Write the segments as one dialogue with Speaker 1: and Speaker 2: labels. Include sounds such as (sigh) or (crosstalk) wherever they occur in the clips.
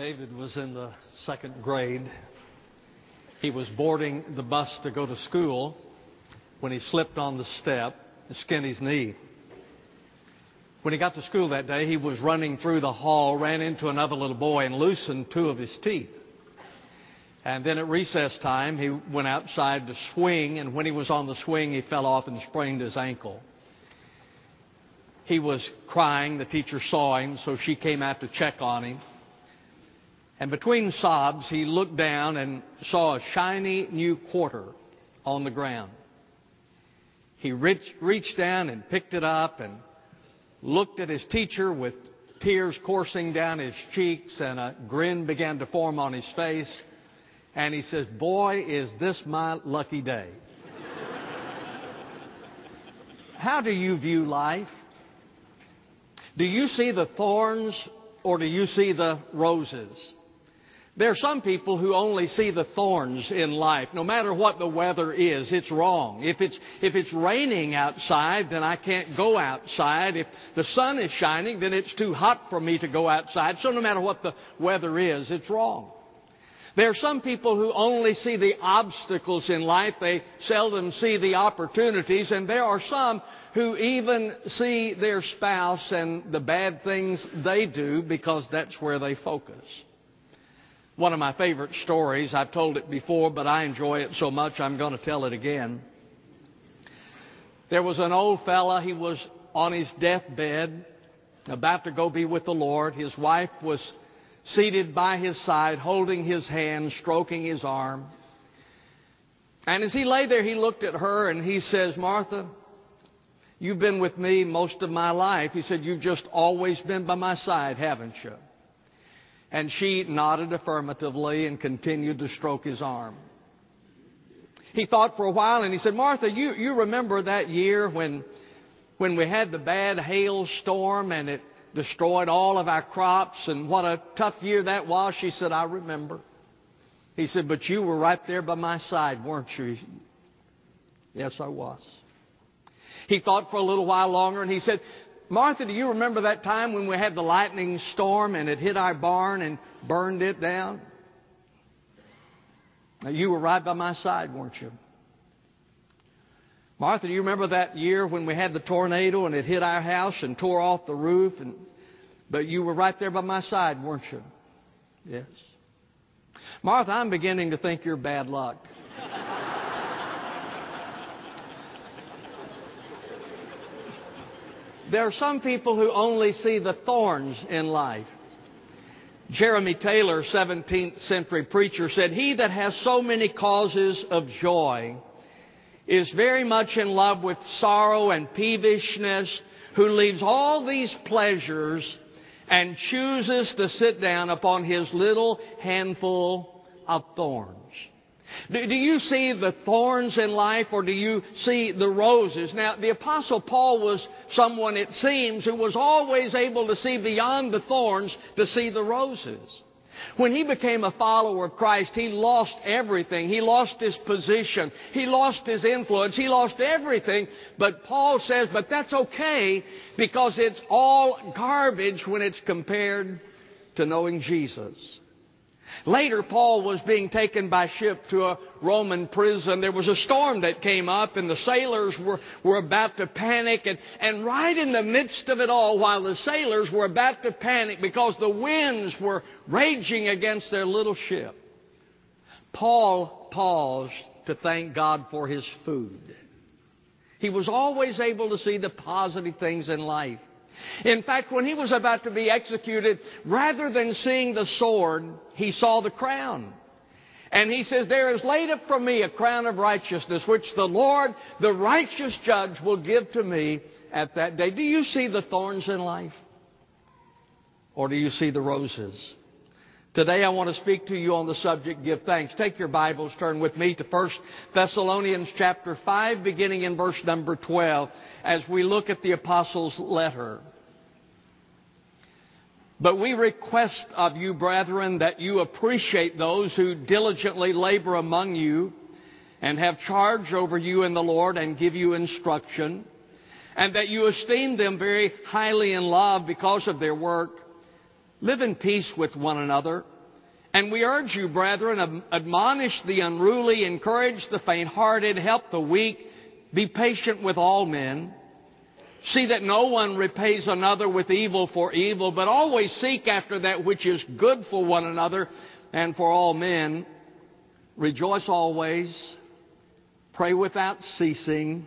Speaker 1: David was in the second grade. He was boarding the bus to go to school when he slipped on the step and skinned his knee. When he got to school that day, he was running through the hall, ran into another little boy, and loosened two of his teeth. And then at recess time, he went outside to swing, and when he was on the swing, he fell off and sprained his ankle. He was crying. The teacher saw him, so she came out to check on him. And between sobs, he looked down and saw a shiny new quarter on the ground. He reached down and picked it up and looked at his teacher with tears coursing down his cheeks and a grin began to form on his face. And he says, Boy, is this my lucky day. (laughs) How do you view life? Do you see the thorns or do you see the roses? There are some people who only see the thorns in life. No matter what the weather is, it's wrong. If it's, if it's raining outside, then I can't go outside. If the sun is shining, then it's too hot for me to go outside. So no matter what the weather is, it's wrong. There are some people who only see the obstacles in life. They seldom see the opportunities. And there are some who even see their spouse and the bad things they do because that's where they focus. One of my favorite stories, I've told it before, but I enjoy it so much I'm going to tell it again. There was an old fella, he was on his deathbed, about to go be with the Lord. His wife was seated by his side, holding his hand, stroking his arm. And as he lay there, he looked at her and he says, Martha, you've been with me most of my life. He said, You've just always been by my side, haven't you? And she nodded affirmatively and continued to stroke his arm. He thought for a while and he said, Martha, you, you remember that year when, when we had the bad hailstorm and it destroyed all of our crops and what a tough year that was? She said, I remember. He said, but you were right there by my side, weren't you? Yes, I was. He thought for a little while longer and he said, Martha, do you remember that time when we had the lightning storm and it hit our barn and burned it down? Now, you were right by my side, weren't you? Martha, do you remember that year when we had the tornado and it hit our house and tore off the roof? And, but you were right there by my side, weren't you? Yes. Martha, I'm beginning to think you're bad luck. There are some people who only see the thorns in life. Jeremy Taylor, 17th century preacher, said, He that has so many causes of joy is very much in love with sorrow and peevishness, who leaves all these pleasures and chooses to sit down upon his little handful of thorns. Do, do you see the thorns in life or do you see the roses? Now, the Apostle Paul was someone, it seems, who was always able to see beyond the thorns to see the roses. When he became a follower of Christ, he lost everything. He lost his position. He lost his influence. He lost everything. But Paul says, but that's okay because it's all garbage when it's compared to knowing Jesus. Later, Paul was being taken by ship to a Roman prison. There was a storm that came up, and the sailors were, were about to panic. And, and right in the midst of it all, while the sailors were about to panic because the winds were raging against their little ship, Paul paused to thank God for his food. He was always able to see the positive things in life. In fact, when he was about to be executed, rather than seeing the sword, he saw the crown. And he says, There is laid up for me a crown of righteousness, which the Lord, the righteous judge, will give to me at that day. Do you see the thorns in life? Or do you see the roses? Today I want to speak to you on the subject, give thanks. Take your Bibles, turn with me to 1 Thessalonians chapter 5, beginning in verse number 12, as we look at the Apostles' letter. But we request of you, brethren, that you appreciate those who diligently labor among you and have charge over you in the Lord and give you instruction, and that you esteem them very highly in love because of their work. Live in peace with one another. And we urge you, brethren, admonish the unruly, encourage the faint-hearted, help the weak, be patient with all men. See that no one repays another with evil for evil, but always seek after that which is good for one another and for all men. Rejoice always. Pray without ceasing.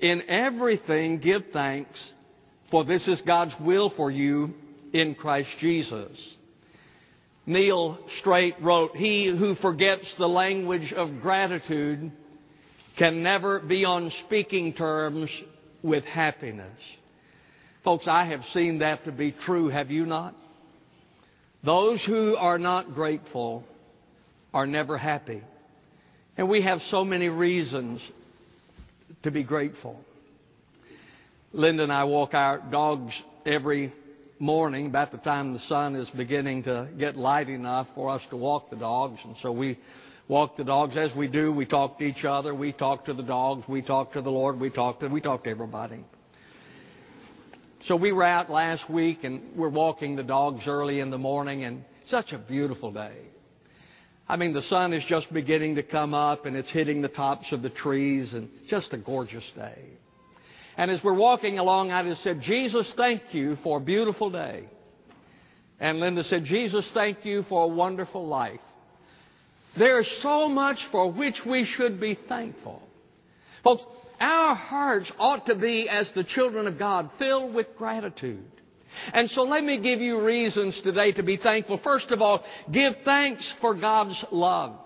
Speaker 1: In everything give thanks, for this is God's will for you in Christ Jesus. Neil Strait wrote, He who forgets the language of gratitude can never be on speaking terms with happiness. Folks, I have seen that to be true, have you not? Those who are not grateful are never happy. And we have so many reasons to be grateful. Linda and I walk our dogs every morning about the time the sun is beginning to get light enough for us to walk the dogs. And so we walk the dogs. As we do, we talk to each other. We talk to the dogs. We talk to the Lord. We talk to, we talk to everybody. So we were out last week and we're walking the dogs early in the morning and such a beautiful day. I mean, the sun is just beginning to come up and it's hitting the tops of the trees and just a gorgeous day. And as we're walking along, I just said, Jesus, thank you for a beautiful day. And Linda said, Jesus, thank you for a wonderful life. There is so much for which we should be thankful. Folks, our hearts ought to be, as the children of God, filled with gratitude. And so let me give you reasons today to be thankful. First of all, give thanks for God's love.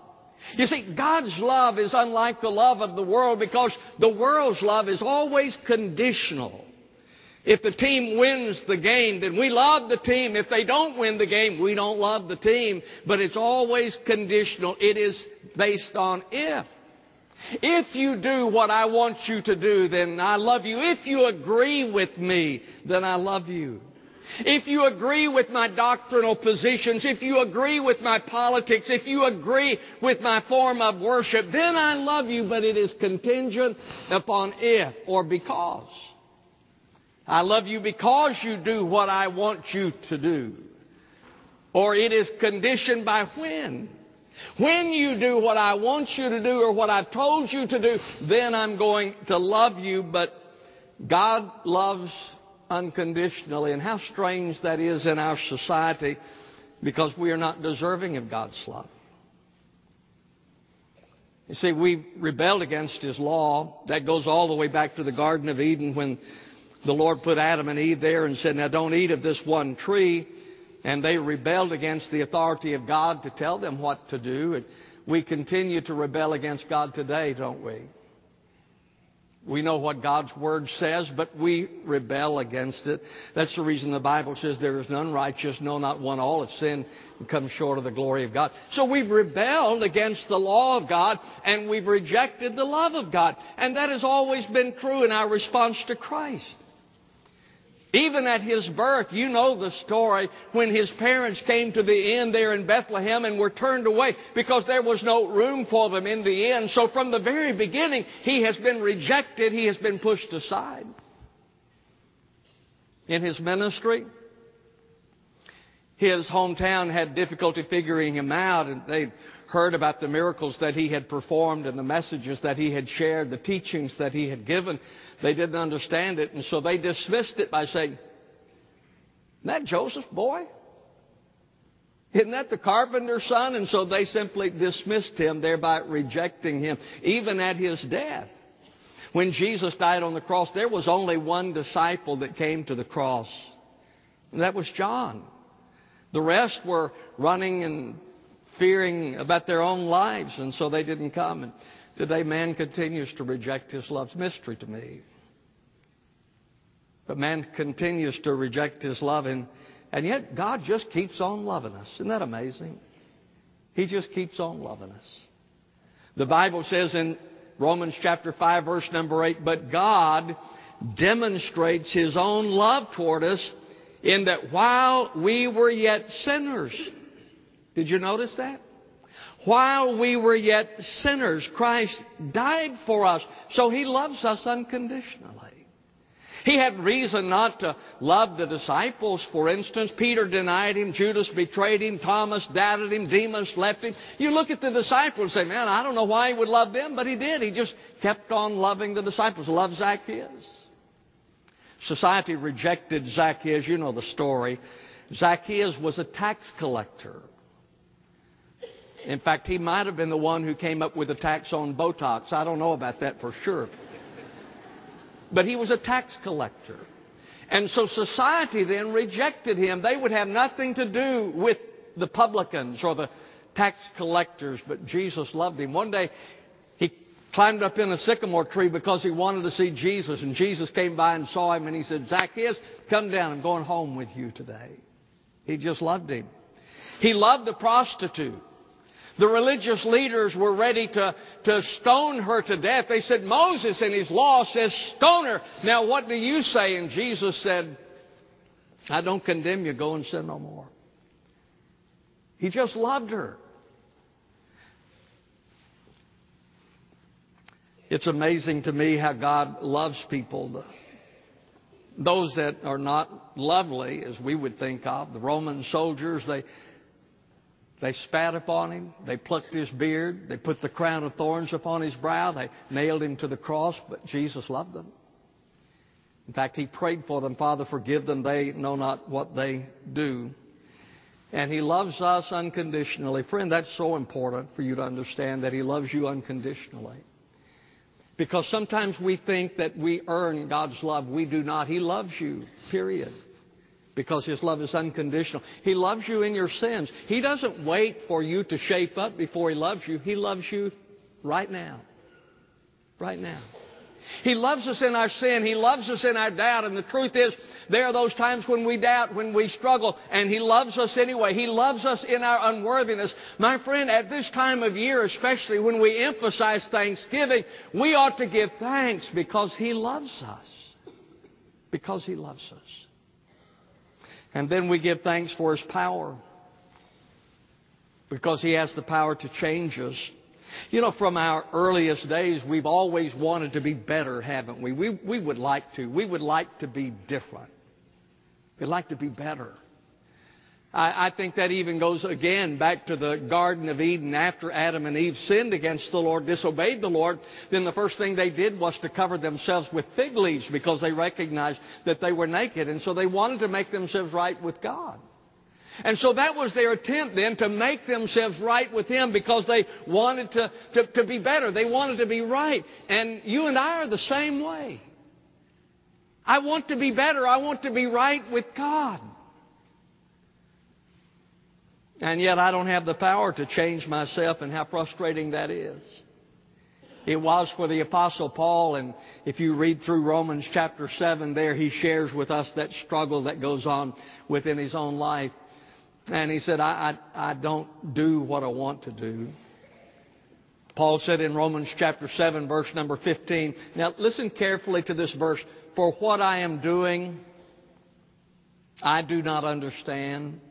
Speaker 1: You see, God's love is unlike the love of the world because the world's love is always conditional. If the team wins the game, then we love the team. If they don't win the game, we don't love the team. But it's always conditional. It is based on if. If you do what I want you to do, then I love you. If you agree with me, then I love you. If you agree with my doctrinal positions, if you agree with my politics, if you agree with my form of worship, then I love you, but it is contingent upon if or because. I love you because you do what I want you to do. Or it is conditioned by when. When you do what I want you to do or what I've told you to do, then I'm going to love you, but God loves unconditionally. And how strange that is in our society because we are not deserving of God's love. You see, we rebelled against His law. That goes all the way back to the Garden of Eden when the Lord put Adam and Eve there and said, Now don't eat of this one tree. And they rebelled against the authority of God to tell them what to do. And we continue to rebel against God today, don't we? We know what God's Word says, but we rebel against it. That's the reason the Bible says there is none righteous, no, not one. All have sinned and come short of the glory of God. So we've rebelled against the law of God and we've rejected the love of God. And that has always been true in our response to Christ. Even at his birth, you know the story when his parents came to the inn there in Bethlehem and were turned away because there was no room for them in the inn. So from the very beginning, he has been rejected. He has been pushed aside. In his ministry, his hometown had difficulty figuring him out and they heard about the miracles that he had performed and the messages that he had shared, the teachings that he had given. They didn't understand it, and so they dismissed it by saying, Isn't that Joseph's boy? Isn't that the carpenter's son? And so they simply dismissed him, thereby rejecting him, even at his death. When Jesus died on the cross, there was only one disciple that came to the cross, and that was John. The rest were running and fearing about their own lives, and so they didn't come. And today, man continues to reject his love's mystery to me. But man continues to reject his love, and, and yet God just keeps on loving us. Isn't that amazing? He just keeps on loving us. The Bible says in Romans chapter 5, verse number 8, but God demonstrates His own love toward us in that while we were yet sinners, did you notice that? While we were yet sinners, Christ died for us. So He loves us unconditionally. He had reason not to love the disciples, for instance. Peter denied him, Judas betrayed him, Thomas doubted him, Demas left him. You look at the disciples and say, man, I don't know why he would love them, but he did. He just kept on loving the disciples. Love Zacchaeus. Society rejected Zacchaeus. You know the story. Zacchaeus was a tax collector. In fact, he might have been the one who came up with the tax on Botox. I don't know about that for sure. But he was a tax collector. And so society then rejected him. They would have nothing to do with the publicans or the tax collectors, but Jesus loved him. One day, he climbed up in a sycamore tree because he wanted to see Jesus, and Jesus came by and saw him, and he said, Zacchaeus, come down. I'm going home with you today. He just loved him. He loved the prostitute. The religious leaders were ready to, to stone her to death. They said, Moses in his law says stone her. Now what do you say? And Jesus said, I don't condemn you. Go and sin no more. He just loved her. It's amazing to me how God loves people. Those that are not lovely, as we would think of, the Roman soldiers, they, they spat upon him. They plucked his beard. They put the crown of thorns upon his brow. They nailed him to the cross, but Jesus loved them. In fact, he prayed for them, Father, forgive them. They know not what they do. And he loves us unconditionally. Friend, that's so important for you to understand that he loves you unconditionally. Because sometimes we think that we earn God's love. We do not. He loves you, period because His love is unconditional. He loves you in your sins. He doesn't wait for you to shape up before He loves you. He loves you right now. Right now. He loves us in our sin. He loves us in our doubt. And the truth is, there are those times when we doubt, when we struggle, and He loves us anyway. He loves us in our unworthiness. My friend, at this time of year, especially when we emphasize Thanksgiving, we ought to give thanks because He loves us. Because He loves us. And then we give thanks for His power because He has the power to change us. You know, from our earliest days, we've always wanted to be better, haven't we? We, we would like to. We would like to be different. We'd like to be better. I, I think that even goes again back to the Garden of Eden after Adam and Eve sinned against the Lord, disobeyed the Lord. Then the first thing they did was to cover themselves with fig leaves because they recognized that they were naked. And so they wanted to make themselves right with God. And so that was their attempt then to make themselves right with Him because they wanted to, to, to, be better. They wanted to be right. And you and I are the same way. I want to be better. I want to be right with God. And yet I don't have the power to change myself and how frustrating that is. It was for the apostle Paul and if you read through Romans chapter 7 there, he shares with us that struggle that goes on within his own life. And he said, I, I, I don't do what I want to do. Paul said in Romans chapter 7 verse number 15, now listen carefully to this verse, for what I am doing, I do not understand.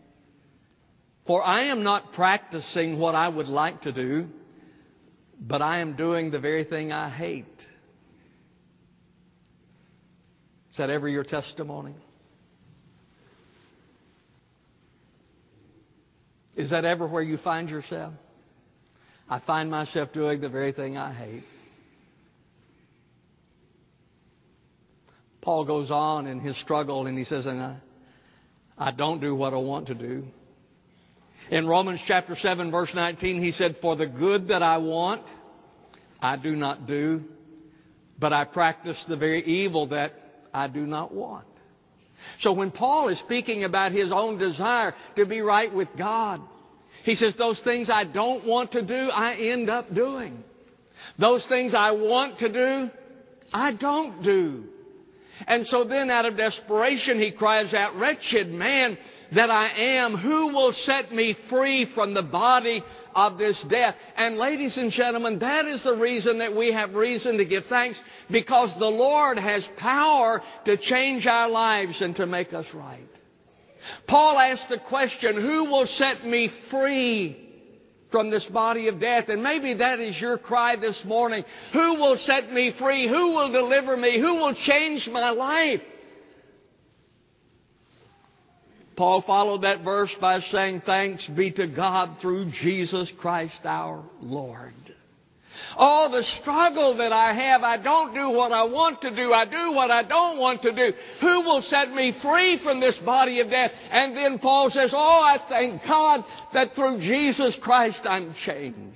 Speaker 1: For I am not practicing what I would like to do, but I am doing the very thing I hate. Is that ever your testimony? Is that ever where you find yourself? I find myself doing the very thing I hate. Paul goes on in his struggle and he says, and I, I don't do what I want to do. In Romans chapter 7 verse 19, he said, For the good that I want, I do not do, but I practice the very evil that I do not want. So when Paul is speaking about his own desire to be right with God, he says, those things I don't want to do, I end up doing. Those things I want to do, I don't do. And so then out of desperation he cries out, wretched man, that I am, who will set me free from the body of this death? And ladies and gentlemen, that is the reason that we have reason to give thanks because the Lord has power to change our lives and to make us right. Paul asked the question, who will set me free from this body of death. And maybe that is your cry this morning. Who will set me free? Who will deliver me? Who will change my life? Paul followed that verse by saying, Thanks be to God through Jesus Christ our Lord. Oh, the struggle that I have. I don't do what I want to do. I do what I don't want to do. Who will set me free from this body of death? And then Paul says, Oh, I thank God that through Jesus Christ I'm changed.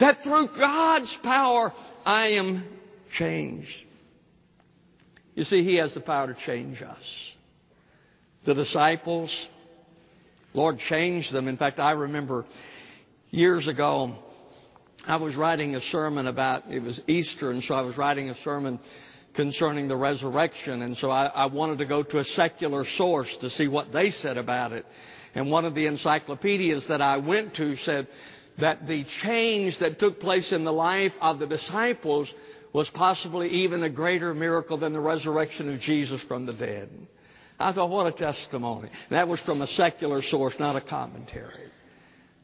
Speaker 1: That through God's power I am changed. You see, He has the power to change us. The disciples, Lord changed them. In fact, I remember years ago, I was writing a sermon about, it was Easter, and so I was writing a sermon concerning the resurrection, and so I, I, wanted to go to a secular source to see what they said about it. And one of the encyclopedias that I went to said that the change that took place in the life of the disciples was possibly even a greater miracle than the resurrection of Jesus from the dead. I thought, what a testimony. That was from a secular source, not a commentary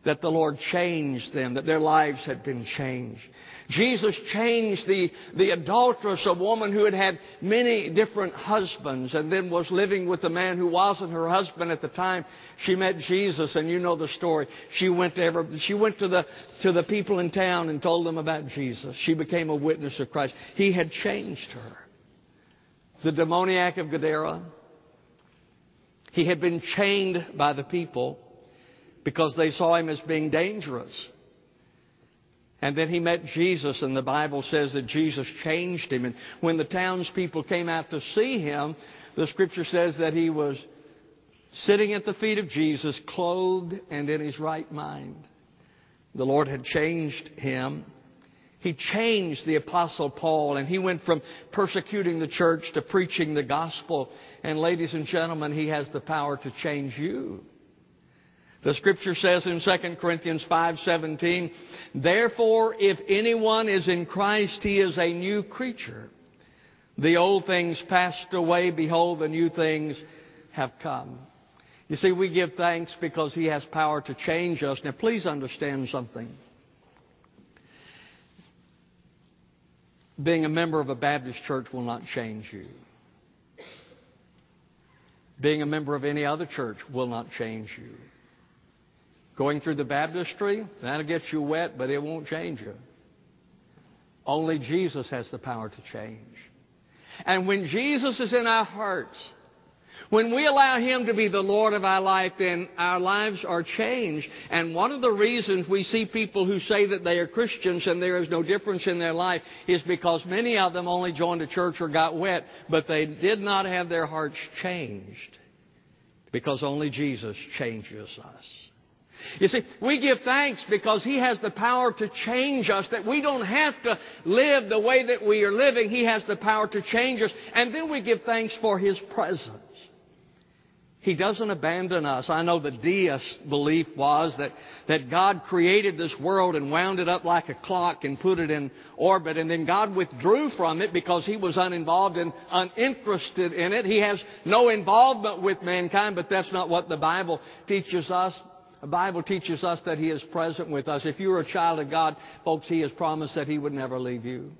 Speaker 1: that the Lord changed them, that their lives had been changed. Jesus changed the, the adulteress, a woman who had had many different husbands and then was living with a man who wasn't her husband at the time. She met Jesus and you know the story. She went to every, she went to the, to the people in town and told them about Jesus. She became a witness of Christ. He had changed her. The demoniac of Gadara, he had been chained by the people because they saw him as being dangerous. And then he met Jesus, and the Bible says that Jesus changed him. And when the townspeople came out to see him, the scripture says that he was sitting at the feet of Jesus, clothed and in his right mind. The Lord had changed him. He changed the Apostle Paul, and he went from persecuting the church to preaching the gospel. And ladies and gentlemen, he has the power to change you. The scripture says in 2 Corinthians 5:17, "Therefore if anyone is in Christ, he is a new creature. The old things passed away, behold the new things have come." You see, we give thanks because he has power to change us. Now please understand something. Being a member of a Baptist church will not change you. Being a member of any other church will not change you. Going through the baptistry, that'll get you wet, but it won't change you. Only Jesus has the power to change. And when Jesus is in our hearts, when we allow Him to be the Lord of our life, then our lives are changed. And one of the reasons we see people who say that they are Christians and there is no difference in their life is because many of them only joined a church or got wet, but they did not have their hearts changed. Because only Jesus changes us. You see, we give thanks because He has the power to change us, that we don't have to live the way that we are living. He has the power to change us. And then we give thanks for His presence. He doesn't abandon us. I know the deist belief was that, that God created this world and wound it up like a clock and put it in orbit, and then God withdrew from it because He was uninvolved and uninterested in it. He has no involvement with mankind, but that's not what the Bible teaches us. The Bible teaches us that He is present with us. If you're a child of God, folks, He has promised that He would never leave you.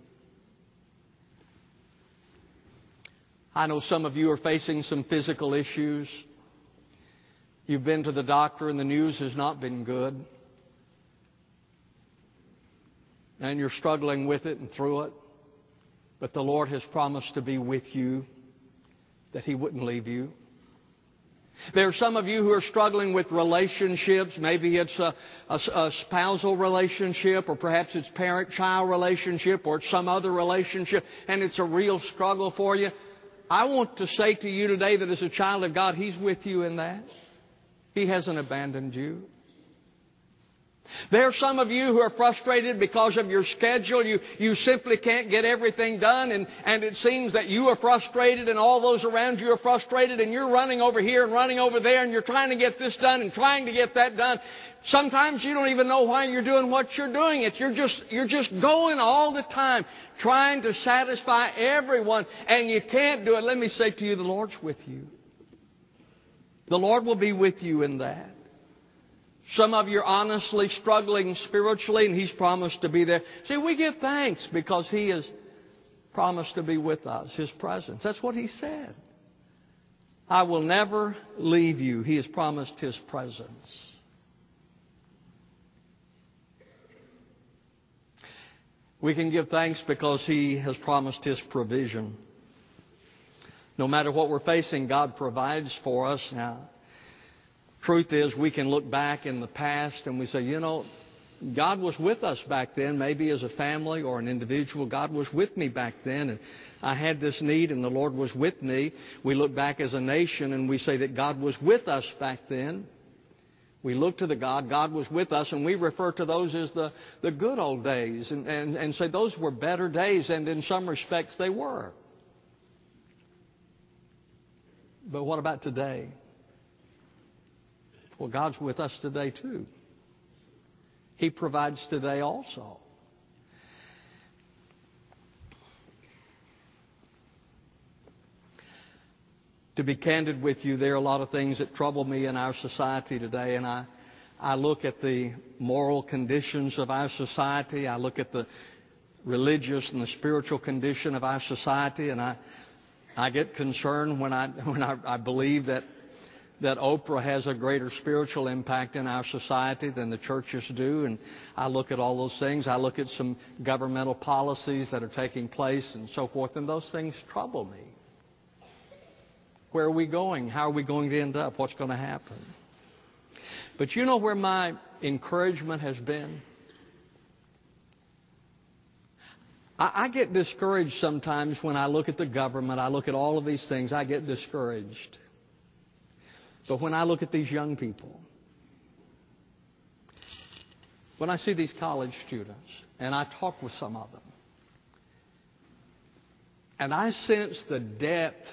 Speaker 1: I know some of you are facing some physical issues. You've been to the doctor and the news has not been good. And you're struggling with it and through it. But the Lord has promised to be with you, that He wouldn't leave you. There are some of you who are struggling with relationships. Maybe it's a, a, a spousal relationship, or perhaps it's parent-child relationship, or some other relationship, and it's a real struggle for you. I want to say to you today that as a child of God, He's with you in that. He hasn't abandoned you. There are some of you who are frustrated because of your schedule. You, you simply can't get everything done, and, and it seems that you are frustrated, and all those around you are frustrated, and you're running over here and running over there, and you're trying to get this done and trying to get that done. Sometimes you don't even know why you're doing what you're doing. It you're just you're just going all the time trying to satisfy everyone, and you can't do it. Let me say to you, the Lord's with you. The Lord will be with you in that. Some of you are honestly struggling spiritually, and He's promised to be there. See, we give thanks because He has promised to be with us, His presence. That's what He said. I will never leave you. He has promised His presence. We can give thanks because He has promised His provision. No matter what we're facing, God provides for us. Now, truth is, we can look back in the past and we say, you know, God was with us back then, maybe as a family or an individual. God was with me back then, and I had this need, and the Lord was with me. We look back as a nation and we say that God was with us back then. We look to the God, God was with us, and we refer to those as the, the good old days and, and, and say those were better days, and in some respects they were. But what about today? Well, God's with us today too. He provides today also. To be candid with you, there are a lot of things that trouble me in our society today, and I, I look at the moral conditions of our society. I look at the religious and the spiritual condition of our society, and I, I get concerned when I when I, I believe that that Oprah has a greater spiritual impact in our society than the churches do. And I look at all those things. I look at some governmental policies that are taking place and so forth, and those things trouble me. Where are we going? How are we going to end up? What's going to happen? But you know where my encouragement has been? I, I get discouraged sometimes when I look at the government. I look at all of these things. I get discouraged. But when I look at these young people, when I see these college students, and I talk with some of them, and I sense the depth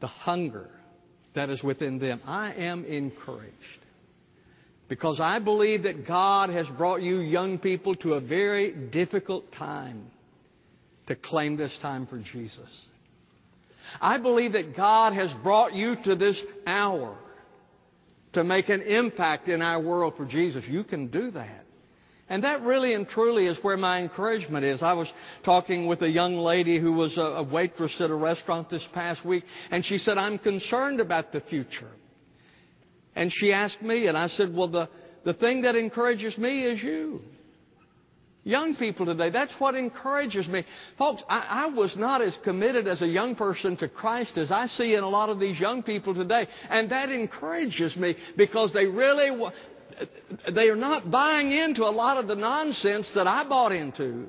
Speaker 1: the hunger that is within them. I am encouraged. Because I believe that God has brought you young people to a very difficult time to claim this time for Jesus. I believe that God has brought you to this hour to make an impact in our world for Jesus. You can do that. And that really and truly is where my encouragement is. I was talking with a young lady who was a waitress at a restaurant this past week, and she said, I'm concerned about the future. And she asked me, and I said, Well, the, the thing that encourages me is you. Young people today, that's what encourages me. Folks, I, I, was not as committed as a young person to Christ as I see in a lot of these young people today. And that encourages me because they really, they are not buying into a lot of the nonsense that I bought into.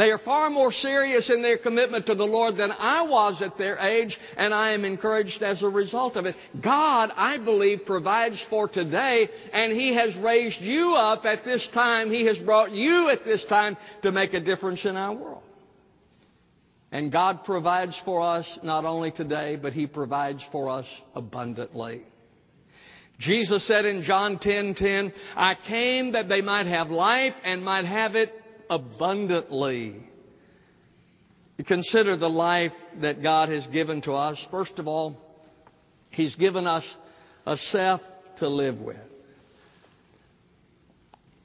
Speaker 1: They are far more serious in their commitment to the Lord than I was at their age, and I am encouraged as a result of it. God, I believe, provides for today, and He has raised you up at this time. He has brought you at this time to make a difference in our world. And God provides for us not only today, but He provides for us abundantly. Jesus said in John 10:10, 10, 10, I came that they might have life and might have it abundantly. Consider the life that God has given to us. First of all, He's given us a self to live with.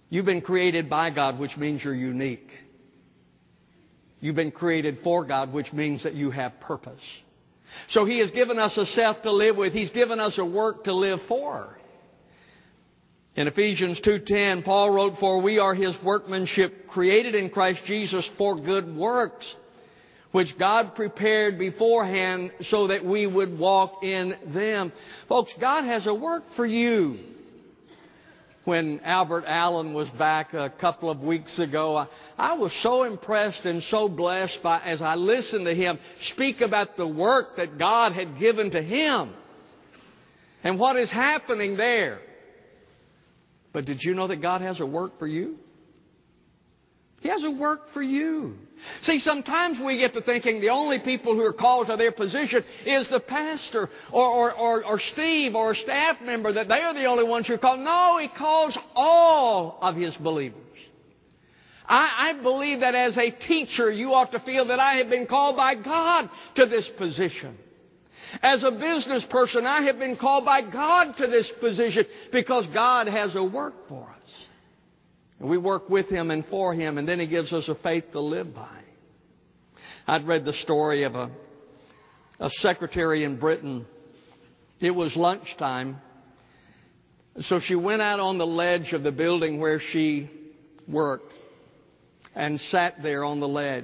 Speaker 1: You've been created by God, which means you're unique. You've been created for God, which means that you have purpose. So He has given us a self to live with. He's given us a work to live for. In Ephesians 2:10, Paul wrote, "For we are his workmanship, created in Christ Jesus for good works, which God prepared beforehand so that we would walk in them." Folks, God has a work for you when Albert Allen was back a couple of weeks ago. I, I, was so impressed and so blessed by, as I listened to him speak about the work that God had given to him and what is happening there. But did you know that God has a work for you? He has a work for you. See, sometimes we get to thinking the only people who are called to their position is the pastor or, or, or, or Steve or a staff member, that they are the only ones who are called. No, He calls all of His believers. I, I believe that as a teacher, you ought to feel that I have been called by God to this position. As a business person, I have been called by God to this position because God has a work for us. And we work with Him and for Him, and then He gives us a faith to live by. I'd read the story of a, a secretary in Britain. It was lunchtime. So she went out on the ledge of the building where she worked and sat there on the ledge.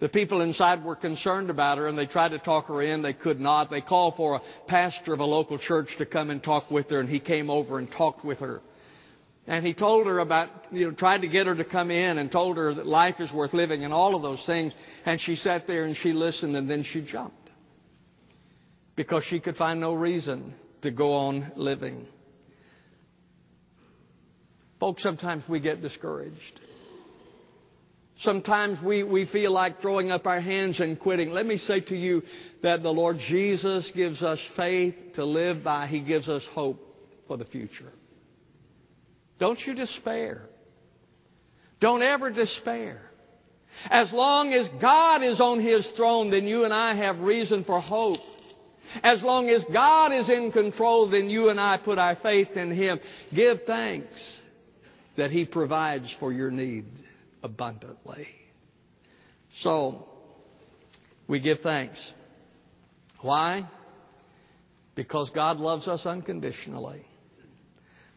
Speaker 1: The people inside were concerned about her and they tried to talk her in. They could not. They called for a pastor of a local church to come and talk with her and he came over and talked with her. And he told her about, you know, tried to get her to come in and told her that life is worth living and all of those things. And she sat there and she listened and then she jumped. Because she could find no reason to go on living. Folks, sometimes we get discouraged. Sometimes we, we feel like throwing up our hands and quitting. Let me say to you that the Lord Jesus gives us faith to live by. He gives us hope for the future. Don't you despair. Don't ever despair. As long as God is on His throne, then you and I have reason for hope. As long as God is in control, then you and I put our faith in Him. Give thanks that He provides for your need abundantly. So, we give thanks. Why? Because God loves us unconditionally.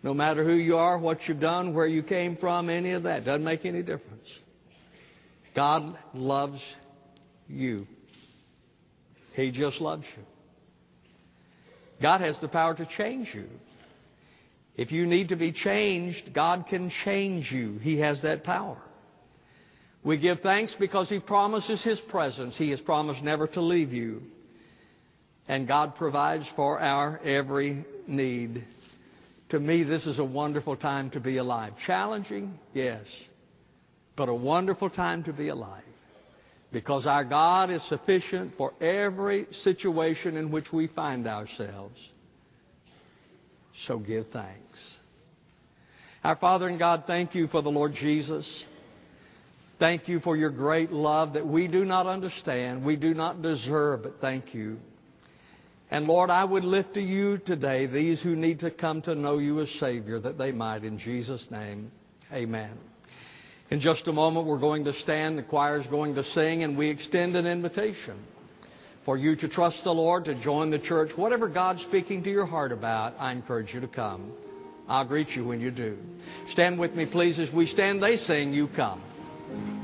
Speaker 1: No matter who you are, what you've done, where you came from, any of that doesn't make any difference. God loves you. He just loves you. God has the power to change you. If you need to be changed, God can change you. He has that power. We give thanks because He promises His presence. He has promised never to leave you. And God provides for our every need. To me, this is a wonderful time to be alive. Challenging? Yes. But a wonderful time to be alive. Because our God is sufficient for every situation in which we find ourselves. So give thanks. Our Father and God, thank you for the Lord Jesus. Thank you for your great love that we do not understand, we do not deserve, but thank you. And Lord, I would lift to you today these who need to come to know you as Savior that they might. In Jesus' name, amen. In just a moment, we're going to stand, the choir is going to sing, and we extend an invitation for you to trust the Lord, to join the church. Whatever God's speaking to your heart about, I encourage you to come. I'll greet you when you do. Stand with me, please, as we stand. They sing, You come. Thank you.